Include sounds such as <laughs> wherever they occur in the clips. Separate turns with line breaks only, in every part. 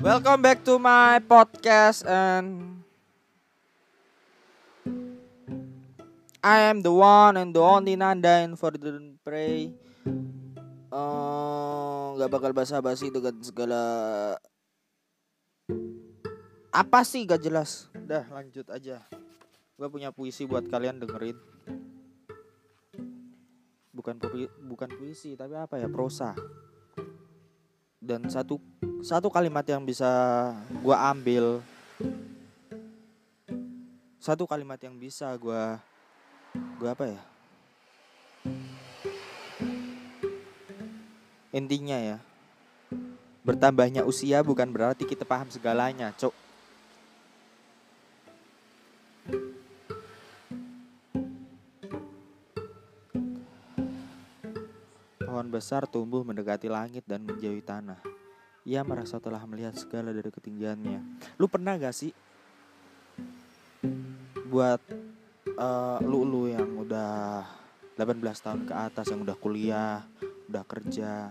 Welcome back to my podcast and I am the one and the only Nanda and for the pray. Uh, gak bakal basa-basi dengan segala apa sih gak jelas. Udah lanjut aja. Gue punya puisi buat kalian dengerin. Bukan bukan puisi tapi apa ya prosa. Dan satu satu kalimat yang bisa gua ambil. Satu kalimat yang bisa gua gua apa ya? Intinya ya bertambahnya usia bukan berarti kita paham segalanya cok pohon besar tumbuh mendekati langit dan menjauhi tanah ia merasa telah melihat segala dari ketinggiannya. Lu pernah gak sih buat uh, lu lu yang udah 18 tahun ke atas yang udah kuliah, udah kerja.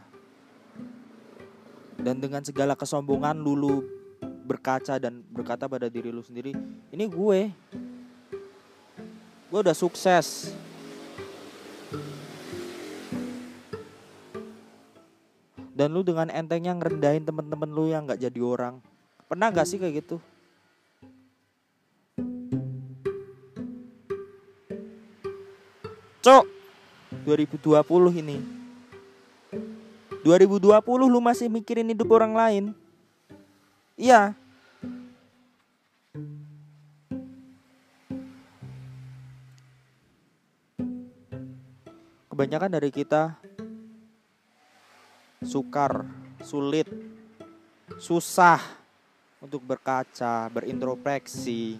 Dan dengan segala kesombongan lu, lu berkaca dan berkata pada diri lu sendiri, ini gue. Gue udah sukses. Dan lu dengan entengnya ngerendahin temen-temen lu yang nggak jadi orang. Pernah gak sih kayak gitu? Cok 2020 ini. 2020 lu masih mikirin hidup orang lain? Iya. Kebanyakan dari kita sukar, sulit, susah untuk berkaca, berintrospeksi.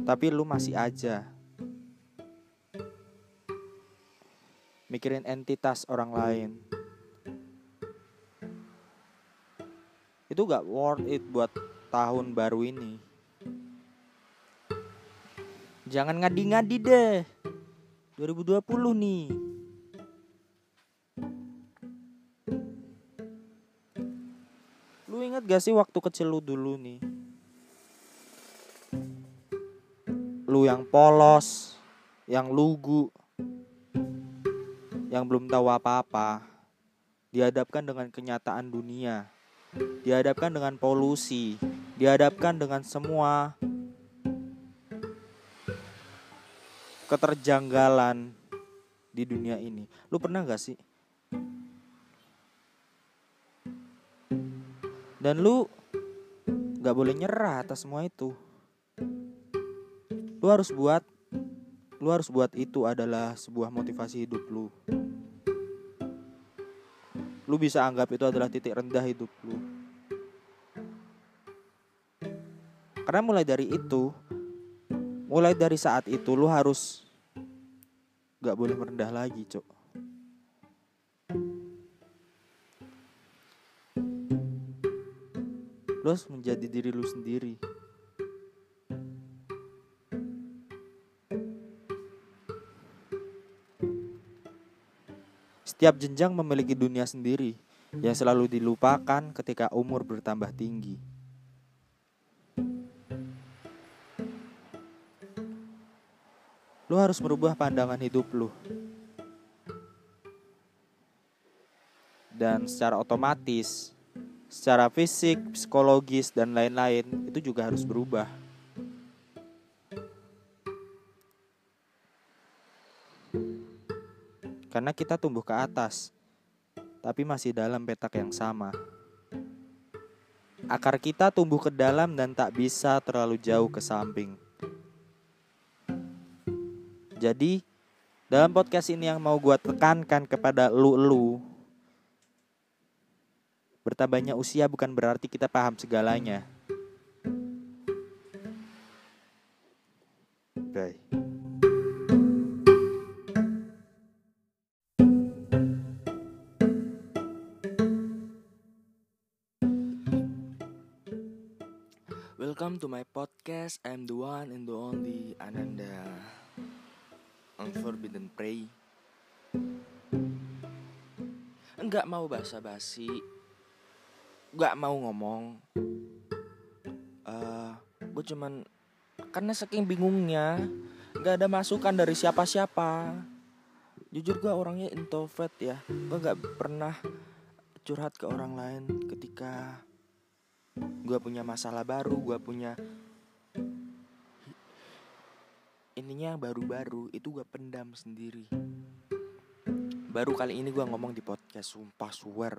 Tapi lu masih aja mikirin entitas orang lain. Itu gak worth it buat tahun baru ini. Jangan ngadi-ngadi deh. 2020 nih. Gak sih waktu kecil lu dulu nih? Lu yang polos, yang lugu, yang belum tahu apa-apa, dihadapkan dengan kenyataan dunia, dihadapkan dengan polusi, dihadapkan dengan semua keterjanggalan di dunia ini. Lu pernah gak sih dan lu nggak boleh nyerah atas semua itu. Lu harus buat lu harus buat itu adalah sebuah motivasi hidup lu. Lu bisa anggap itu adalah titik rendah hidup lu. Karena mulai dari itu mulai dari saat itu lu harus nggak boleh merendah lagi cok lu menjadi diri lu sendiri Setiap jenjang memiliki dunia sendiri yang selalu dilupakan ketika umur bertambah tinggi. Lu harus merubah pandangan hidup lu. Dan secara otomatis secara fisik, psikologis, dan lain-lain itu juga harus berubah. Karena kita tumbuh ke atas, tapi masih dalam petak yang sama. Akar kita tumbuh ke dalam dan tak bisa terlalu jauh ke samping. Jadi, dalam podcast ini yang mau gue tekankan kepada lu-lu Bertambahnya usia bukan berarti kita paham segalanya. Bye. Welcome to my podcast. I'm the one and the only Ananda. Unforbidden Prey.
nggak mau basa-basi nggak mau ngomong. Uh, gue cuman karena saking bingungnya nggak ada masukan dari siapa-siapa. Jujur gue orangnya introvert ya. Gue nggak pernah curhat ke orang lain ketika gue punya masalah baru gue punya ininya baru-baru itu gue pendam sendiri baru kali ini gue ngomong di podcast sumpah swear.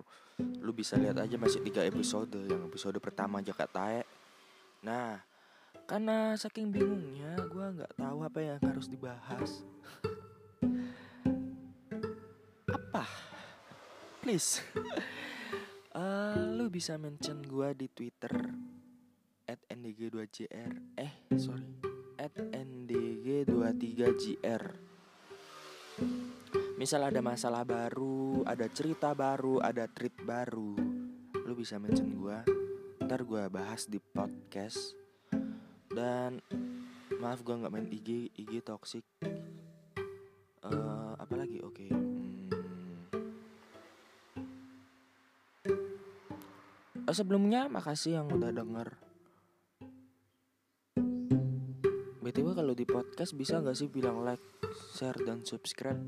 Lu bisa lihat aja masih tiga episode yang episode pertama aja tae nah karena saking bingungnya gue nggak tahu apa yang harus dibahas. Apa? Please. Uh, <laughs> lu bisa mention gue di twitter at ndg2jr eh sorry. At ndg23jr misal ada masalah baru ada cerita baru ada treat baru lu bisa mention gue ntar gue bahas di podcast dan maaf gue nggak main IG IG toxic uh, apa lagi oke okay. hmm. oh, sebelumnya makasih yang udah denger btw kalau di podcast bisa nggak sih bilang like share dan subscribe